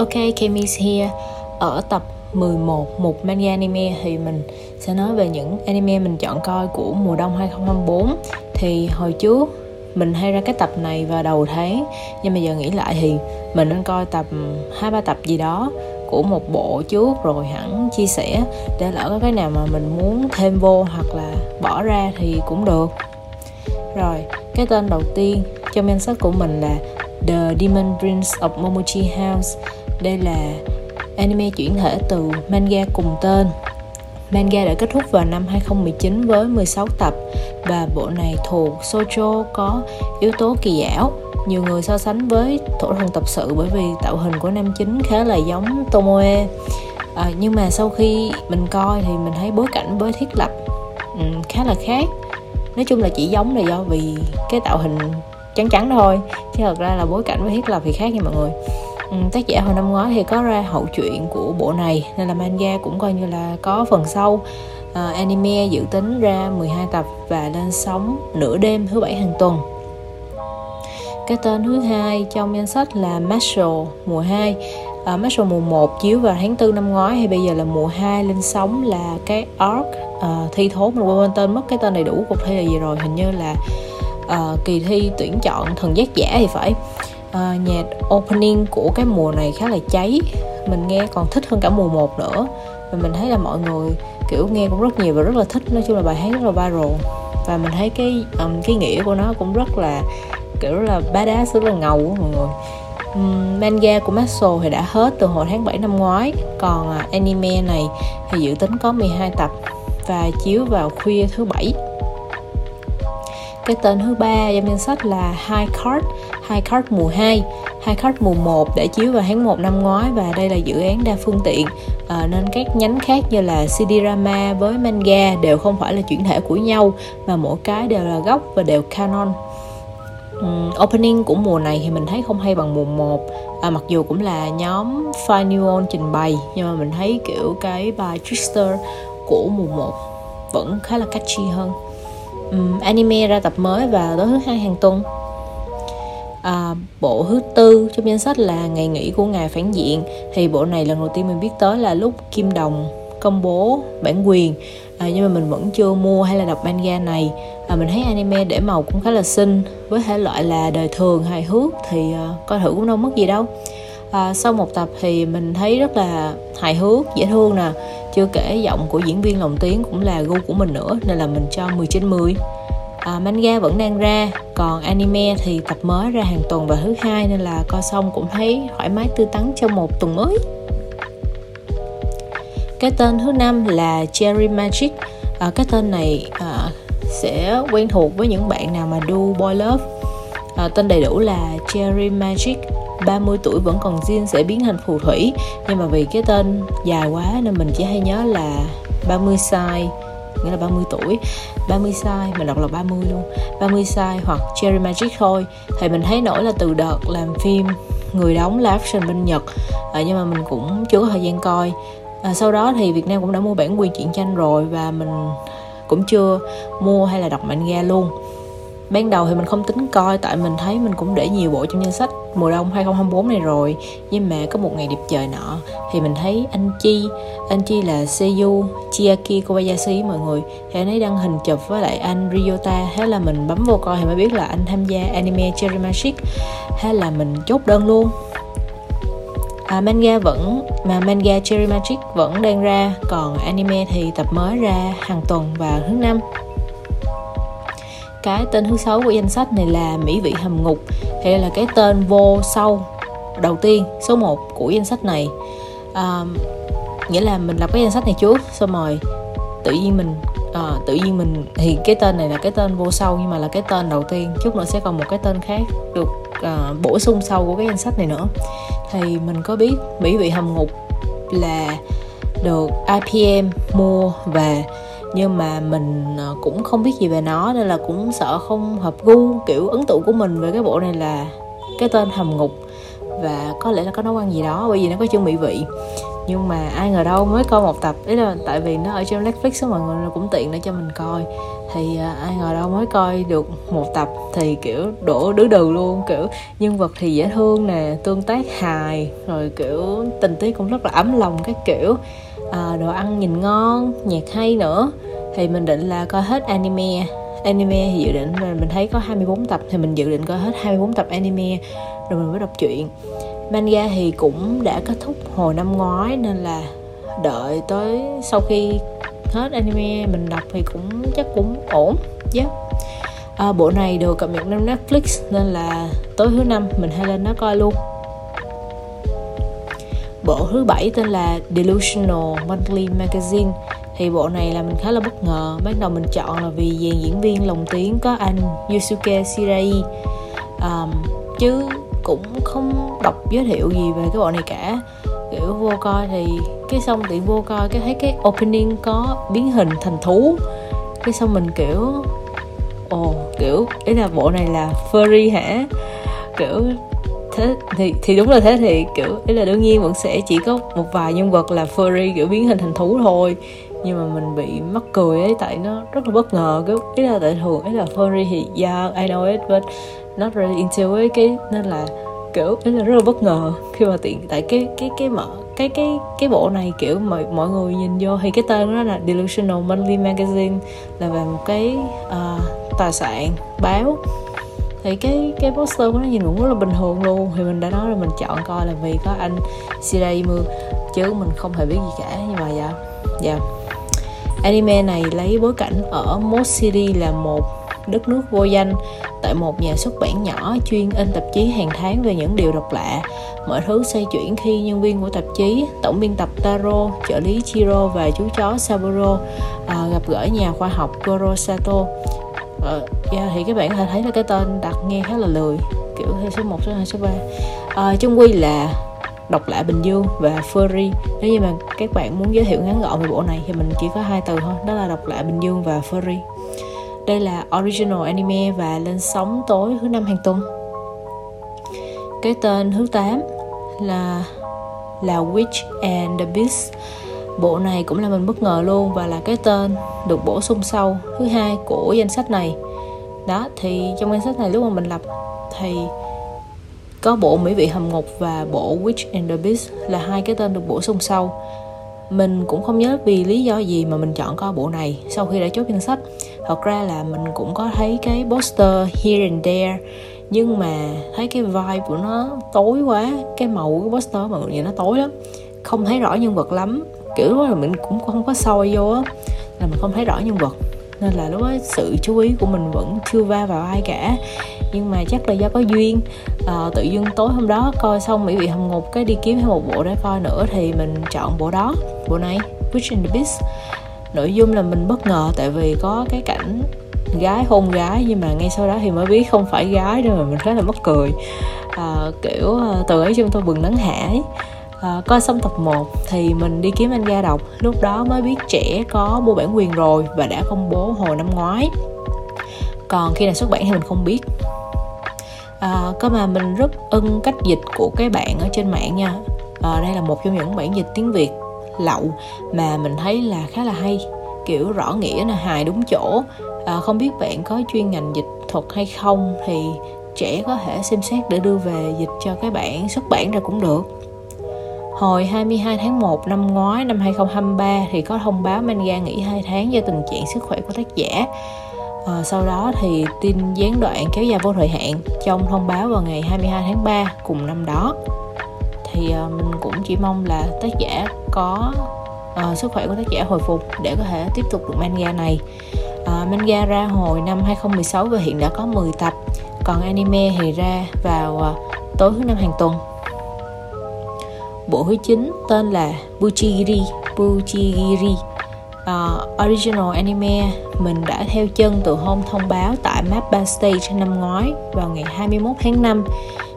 Ok, Kemi's here. Ở tập 11 một manga anime thì mình sẽ nói về những anime mình chọn coi của mùa đông 2024 Thì hồi trước mình hay ra cái tập này vào đầu tháng Nhưng mà giờ nghĩ lại thì mình nên coi tập hai ba tập gì đó của một bộ trước rồi hẳn chia sẻ để lỡ có cái nào mà mình muốn thêm vô hoặc là bỏ ra thì cũng được. Rồi cái tên đầu tiên trong danh sách của mình là The Demon Prince of Momochi House đây là anime chuyển thể từ manga cùng tên Manga đã kết thúc vào năm 2019 với 16 tập và bộ này thuộc shoujo có yếu tố kỳ ảo. Nhiều người so sánh với thổ thần tập sự bởi vì tạo hình của nam chính khá là giống Tomoe. À, nhưng mà sau khi mình coi thì mình thấy bối cảnh với thiết lập um, khá là khác. Nói chung là chỉ giống là do vì cái tạo hình trắng trắng thôi chứ thật ra là bối cảnh với thiết lập thì khác nha mọi người Ừ, tác giả hồi năm ngoái thì có ra hậu truyện của bộ này nên là manga cũng coi như là có phần sau. Uh, anime dự tính ra 12 tập và lên sóng nửa đêm thứ bảy hàng tuần. Cái tên thứ hai trong danh sách là Marshall mùa 2 uh, à, Marshall mùa 1 chiếu vào tháng 4 năm ngoái thì bây giờ là mùa 2 lên sóng là cái arc uh, thi thố mình quên tên mất cái tên đầy đủ cuộc thi là gì rồi. Hình như là uh, kỳ thi tuyển chọn thần giác giả thì phải. À, uh, nhạc opening của cái mùa này khá là cháy. Mình nghe còn thích hơn cả mùa 1 nữa. Và mình thấy là mọi người kiểu nghe cũng rất nhiều và rất là thích. Nói chung là bài hát rất là viral. Và mình thấy cái um, cái nghĩa của nó cũng rất là kiểu rất là badass rất là ngầu của mọi người. Um, manga của Maxo thì đã hết từ hồi tháng 7 năm ngoái. Còn uh, anime này thì dự tính có 12 tập và chiếu vào khuya thứ bảy. Cái tên thứ ba trong danh sách là High Card hai Card mùa 2 hai Card mùa 1 đã chiếu vào tháng 1 năm ngoái và đây là dự án đa phương tiện. À, nên các nhánh khác như là CD-drama với manga đều không phải là chuyển thể của nhau mà mỗi cái đều là gốc và đều canon. Um, opening của mùa này thì mình thấy không hay bằng mùa 1 à, mặc dù cũng là nhóm Fine Neon trình bày nhưng mà mình thấy kiểu cái bài Trickster của mùa 1 vẫn khá là catchy hơn. Um, anime ra tập mới vào tối thứ hai hàng tuần à, bộ thứ tư trong danh sách là ngày nghỉ của ngài phản diện. Thì bộ này lần đầu tiên mình biết tới là lúc kim đồng công bố bản quyền. À, nhưng mà mình vẫn chưa mua hay là đọc manga này. À, mình thấy anime để màu cũng khá là xinh với thể loại là đời thường hài hước thì à, coi thử cũng đâu mất gì đâu. À, sau một tập thì mình thấy rất là hài hước dễ thương nè. Chưa kể giọng của diễn viên lồng tiếng cũng là gu của mình nữa nên là mình cho 10 trên 10 à, manga vẫn đang ra còn anime thì tập mới ra hàng tuần vào thứ hai nên là coi xong cũng thấy thoải mái tư tắn trong một tuần mới. Cái tên thứ năm là Cherry Magic. À, cái tên này à, sẽ quen thuộc với những bạn nào mà đu boy love. À, tên đầy đủ là Cherry Magic. 30 tuổi vẫn còn zin sẽ biến thành phù thủy. Nhưng mà vì cái tên dài quá nên mình chỉ hay nhớ là 30 size nghĩa là 30 tuổi. 30 size mình đọc là 30 luôn. 30 size hoặc Cherry Magic thôi. Thì mình thấy nổi là từ đợt làm phim người đóng là action bên Nhật. À, nhưng mà mình cũng chưa có thời gian coi. À, sau đó thì Việt Nam cũng đã mua bản quyền truyện tranh rồi và mình cũng chưa mua hay là đọc manga luôn ban đầu thì mình không tính coi tại mình thấy mình cũng để nhiều bộ trong danh sách. Mùa đông 2024 này rồi nhưng mà có một ngày đẹp trời nọ thì mình thấy anh Chi anh Chi là Seiyu Chiaki Kobayashi mọi người. Thì anh ấy đăng hình chụp với lại anh Ryota. Thế là mình bấm vô coi thì mới biết là anh tham gia anime Cherry Magic. Thế là mình chốt đơn luôn. À, manga vẫn mà manga Cherry Magic vẫn đang ra còn anime thì tập mới ra hàng tuần và thứ năm cái tên thứ sáu của danh sách này là mỹ vị hầm ngục. Thì đây là cái tên vô sâu. Đầu tiên số 1 của danh sách này. À, nghĩa là mình lập cái danh sách này trước xong rồi tự nhiên mình à, tự nhiên mình thì cái tên này là cái tên vô sâu nhưng mà là cái tên đầu tiên. Chút nữa sẽ còn một cái tên khác được à, bổ sung sau của cái danh sách này nữa. Thì mình có biết mỹ vị hầm ngục là được IPM mua và nhưng mà mình ờ, cũng không biết gì về nó nên là cũng sợ không hợp gu, kiểu, ấn tượng của mình về cái bộ này là cái tên hầm ngục. Và có lẽ là có nấu ăn gì đó, bởi vì nó có chuẩn mỹ vị. Nhưng mà ai ngờ đâu mới coi một tập. Ý là tại vì nó ở trên Netflix mọi người cũng tiện để cho mình coi. Thì ờ, ai ngờ đâu mới coi được một tập thì, kiểu, đổ đứa đừ luôn, kiểu, nhân vật thì dễ thương nè, tương tác hài, rồi, kiểu, tình tiết cũng rất là ấm lòng các kiểu à, đồ ăn nhìn ngon nhạc hay nữa. Thì mình định là coi hết anime. Anime thì dự định là mình thấy có 24 tập thì mình dự định coi hết 24 tập anime rồi mình mới đọc truyện. Manga thì cũng đã kết thúc hồi năm ngoái nên là đợi tới sau khi hết anime mình đọc thì cũng chắc cũng ổn yeah. à, bộ này được cập nhật lên Netflix nên là tối thứ năm mình hay lên nó coi luôn bộ thứ bảy tên là Delusional Monthly Magazine. Thì bộ này là mình khá là bất ngờ. Ban đầu mình chọn là vì dàn diễn viên lồng tiếng có anh Yusuke Shirai. Um, chứ cũng không đọc giới thiệu gì về cái bộ này cả. Kiểu vô coi thì cái xong tiện vô coi cái thấy cái opening có biến hình thành thú. Cái xong mình kiểu ồ kiểu ý là bộ này là furry hả? Kiểu thế thì thì đúng là thế thì kiểu ý là đương nhiên vẫn sẽ chỉ có một vài nhân vật là furry kiểu biến hình thành thú thôi. Nhưng mà mình bị mắc cười ấy tại nó rất là bất ngờ cái ý là tại thường ấy là furry thì yeah I know it but not really into ấy cái nên là kiểu ý là rất là bất ngờ khi mà tiện tại cái cái cái mở cái cái cái bộ này kiểu mọi mọi người nhìn vô thì cái tên đó là Delusional Monthly Magazine là về một cái uh, tài sản báo thì cái cái poster của nó nhìn cũng rất là bình thường luôn. Thì mình đã nói là mình chọn coi là vì có anh Shirai chứ mình không hề biết gì cả. Nhưng mà dạ dạ. Anime này lấy bối cảnh ở Most City là một đất nước vô danh tại một nhà xuất bản nhỏ chuyên in tạp chí hàng tháng về những điều độc lạ. Mọi thứ xoay chuyển khi nhân viên của tạp chí tổng biên tập Taro trợ lý Chiro và chú chó Saburo à, gặp gỡ nhà khoa học Goro Sato ờ, yeah, thì các bạn có thể thấy là cái tên đặt nghe khá là lười kiểu theo số 1, số 2, số 3 à, ờ, chung quy là độc lạ Bình Dương và Furry. Nếu như mà các bạn muốn giới thiệu ngắn gọn về bộ này thì mình chỉ có hai từ thôi đó là độc lạ Bình Dương và Furry. Đây là original anime và lên sóng tối thứ năm hàng tuần. Cái tên thứ 8 là là Witch and the Beast bộ này cũng là mình bất ngờ luôn và là cái tên được bổ sung sau thứ hai của danh sách này. Đó, thì trong danh sách này lúc mà mình lập thì có bộ Mỹ vị hầm ngục và bộ Witch and the Beast là hai cái tên được bổ sung sau. Mình cũng không nhớ vì lý do gì mà mình chọn coi bộ này sau khi đã chốt danh sách. Thật ra là mình cũng có thấy cái poster here and there, nhưng mà thấy cái vibe của nó tối quá, cái màu của cái poster mà người nhìn nó tối lắm. Không thấy rõ nhân vật lắm kiểu đó là mình cũng không có soi vô á là mình không thấy rõ nhân vật. Nên là lúc đó sự chú ý của mình vẫn chưa va vào ai cả. Nhưng mà chắc là do có duyên à, tự dưng tối hôm đó coi xong mỹ vị hầm ngục cái đi kiếm thêm một bộ để coi nữa thì mình chọn bộ đó bộ này Witch in the Beast. Nội dung là mình bất ngờ tại vì có cái cảnh gái hôn gái nhưng mà ngay sau đó thì mới biết không phải gái nên mà mình khá là mất cười. À, kiểu ờ, từ ấy chúng tôi bừng nắng hải à, coi xong tập 1 thì mình đi kiếm anh đọc lúc đó mới biết trẻ có mua bản quyền rồi và đã công bố hồi năm ngoái. Còn khi nào xuất bản thì mình không biết. Ờ, à, có mà mình rất ưng cách dịch của cái bạn ở trên mạng nha. À, đây là một trong những bản dịch tiếng việt lậu mà mình thấy là khá là hay. Kiểu rõ nghĩa là hài đúng chỗ. À, không biết bạn có chuyên ngành dịch thuật hay không thì trẻ có thể xem xét để đưa về dịch cho cái bạn xuất bản ra cũng được. Hồi 22 tháng 1 năm ngoái năm 2023 thì có thông báo manga nghỉ 2 tháng do tình trạng sức khỏe của tác giả. À, sau đó thì tin gián đoạn kéo dài vô thời hạn trong thông báo vào ngày 22 tháng 3 cùng năm đó. Thì à, mình cũng chỉ mong là tác giả có à, sức khỏe của tác giả hồi phục để có thể tiếp tục được manga này. À, manga ra hồi năm 2016 và hiện đã có 10 tập. Còn anime thì ra vào à, tối thứ năm hàng tuần Bộ thứ 9 tên là Buchigiri Buchigiri uh, ờ, Original anime mình đã theo chân từ hôm thông báo tại Mappa Stage năm ngoái vào ngày 21 tháng 5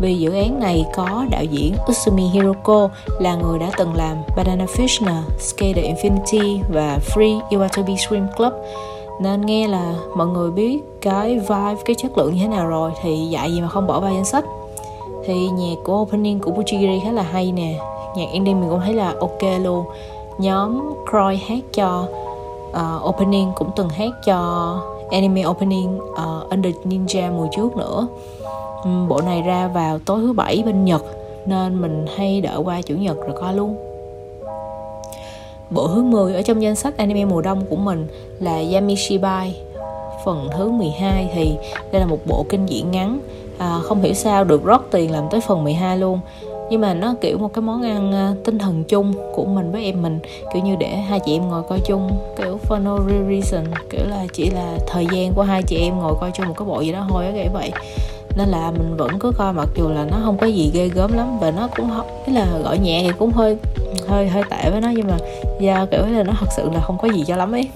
vì dự án này có đạo diễn Usumi Hiroko là người đã từng làm Banana Fish, Skate Infinity và Free Iwatobi Swim Club. Nên nghe là mọi người biết cái vibe, cái chất lượng như thế nào rồi thì dạy gì mà không bỏ vào danh sách. Thì nhạc của opening của Buchigiri khá là hay nè nhạc indie mình cũng thấy là ok luôn. Nhóm Croy hát cho uh, opening cũng từng hát cho anime opening uh, Under Ninja mùa trước nữa. Um, bộ này ra vào tối thứ bảy bên Nhật nên mình hay đợi qua chủ nhật rồi coi luôn. Bộ thứ 10 ở trong danh sách anime mùa đông của mình là Yamishibai. Phần thứ 12 thì đây là một bộ kinh dị ngắn à, không hiểu sao được rót tiền làm tới phần 12 luôn nhưng mà nó kiểu một cái món ăn ờ, tinh thần chung của mình với em mình. Kiểu như để hai chị em ngồi coi chung, kiểu for no reason. Kiểu là chỉ là thời gian của hai chị em ngồi coi chung một cái bộ gì đó thôi á, kiểu vậy. Nên là mình vẫn cứ coi, mặc dù là nó không có gì ghê gớm lắm và nó cũng không ý là gọi nhẹ thì cũng hơi hơi hơi tệ với nó, nhưng mà do kiểu là nó thật sự là không có gì cho lắm ấy.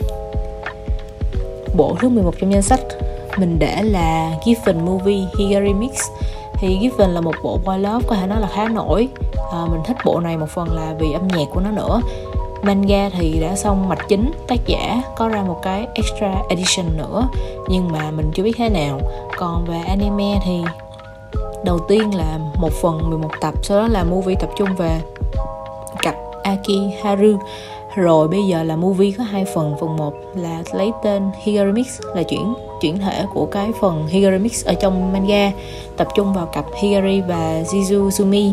Bộ thứ 11 trong danh sách mình để là Giffen Movie Higari Mix thì Given là một bộ boy love có thể nói là khá nổi. À, mình thích bộ này một phần là vì âm nhạc của nó nữa. Manga thì đã xong mạch chính tác giả có ra một cái extra edition nữa nhưng mà mình chưa biết thế nào. Còn về anime thì đầu tiên là một phần 11 tập sau đó là movie tập trung về cặp Aki Haru rồi bây giờ là movie có hai phần. Phần một là lấy tên Higarimix là chuyển chuyển thể của cái phần Higarimix ở trong manga, tập trung vào cặp Higari và Jizu Sumi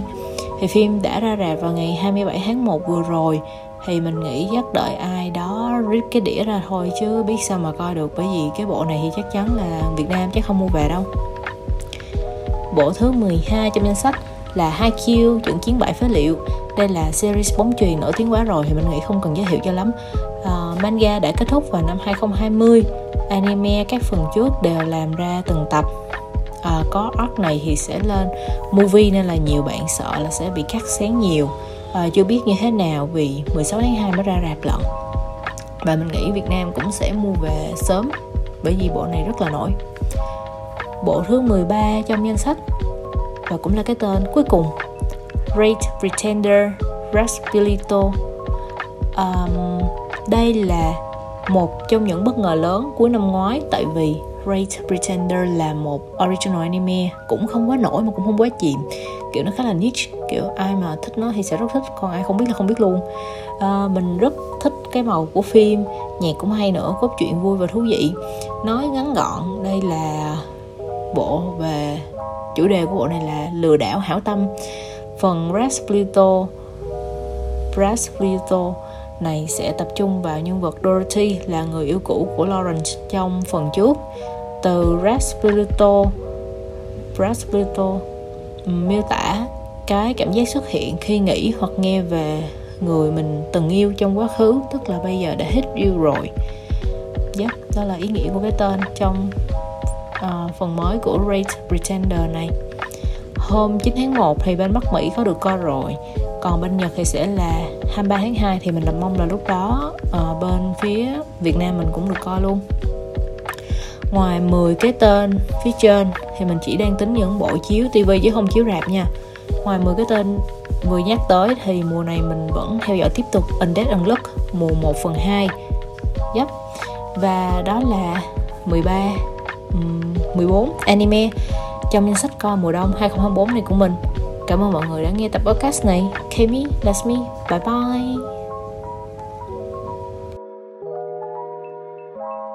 thì phim đã ra rạp vào ngày 27 tháng 1 vừa rồi. Thì mình nghĩ chắc đợi ai đó rip cái đĩa ra thôi chứ biết sao mà coi được. Bởi vì cái bộ này thì chắc chắn là Việt Nam chắc không mua về đâu. Bộ thứ 12 trong danh sách là Haikyuu trận chiến bại phế liệu. Đây là series bóng chuyền nổi tiếng quá rồi thì mình nghĩ không cần giới thiệu cho lắm. Uh, manga đã kết thúc vào năm 2020 anime các phần trước đều làm ra từng tập. Uh, có arc này thì sẽ lên movie nên là nhiều bạn sợ là sẽ bị cắt xén nhiều. Uh, chưa biết như thế nào vì 16 tháng 2 mới ra rạp lận. Và mình nghĩ Việt Nam cũng sẽ mua về sớm bởi vì bộ này rất là nổi. Bộ thứ 13 trong danh sách và cũng là cái tên cuối cùng. Great Pretender Raspilito um, đây là một trong những bất ngờ lớn cuối năm ngoái tại vì Great Pretender là một original anime cũng không quá nổi mà cũng không quá chìm. Kiểu nó khá là niche kiểu ai mà thích nó thì sẽ rất thích còn ai không biết là không biết luôn. À, mình rất thích cái màu của phim nhạc cũng hay nữa cốt truyện vui và thú vị. Nói ngắn gọn đây là bộ về chủ đề của bộ này là lừa đảo hảo tâm. Phần Rasplito Rasplito này sẽ tập trung vào nhân vật Dorothy là người yêu cũ của Lawrence trong phần trước. Từ Rasplito Rasplito miêu tả cái cảm giác xuất hiện khi nghĩ hoặc nghe về người mình từng yêu trong quá khứ tức là bây giờ đã hết yêu rồi. Yep, đó là ý nghĩa của cái tên trong phần mới của Rate Pretender này. Hôm 9 tháng 1 thì bên Bắc Mỹ có được coi rồi. Còn bên Nhật thì sẽ là 23 tháng 2 thì mình là mong là lúc đó uh, bên phía Việt Nam mình cũng được coi luôn. Ngoài 10 cái tên phía trên thì mình chỉ đang tính những bộ chiếu TV chứ không chiếu rạp nha. Ngoài 10 cái tên vừa nhắc tới thì mùa này mình vẫn theo dõi tiếp tục Undead Unluck mùa 1 phần 2 yep. và đó là 13 um, 14 anime trong danh sách coi mùa đông 2024 này của mình. Cảm ơn mọi người đã nghe tập podcast này. Kami, that's me. Bye bye.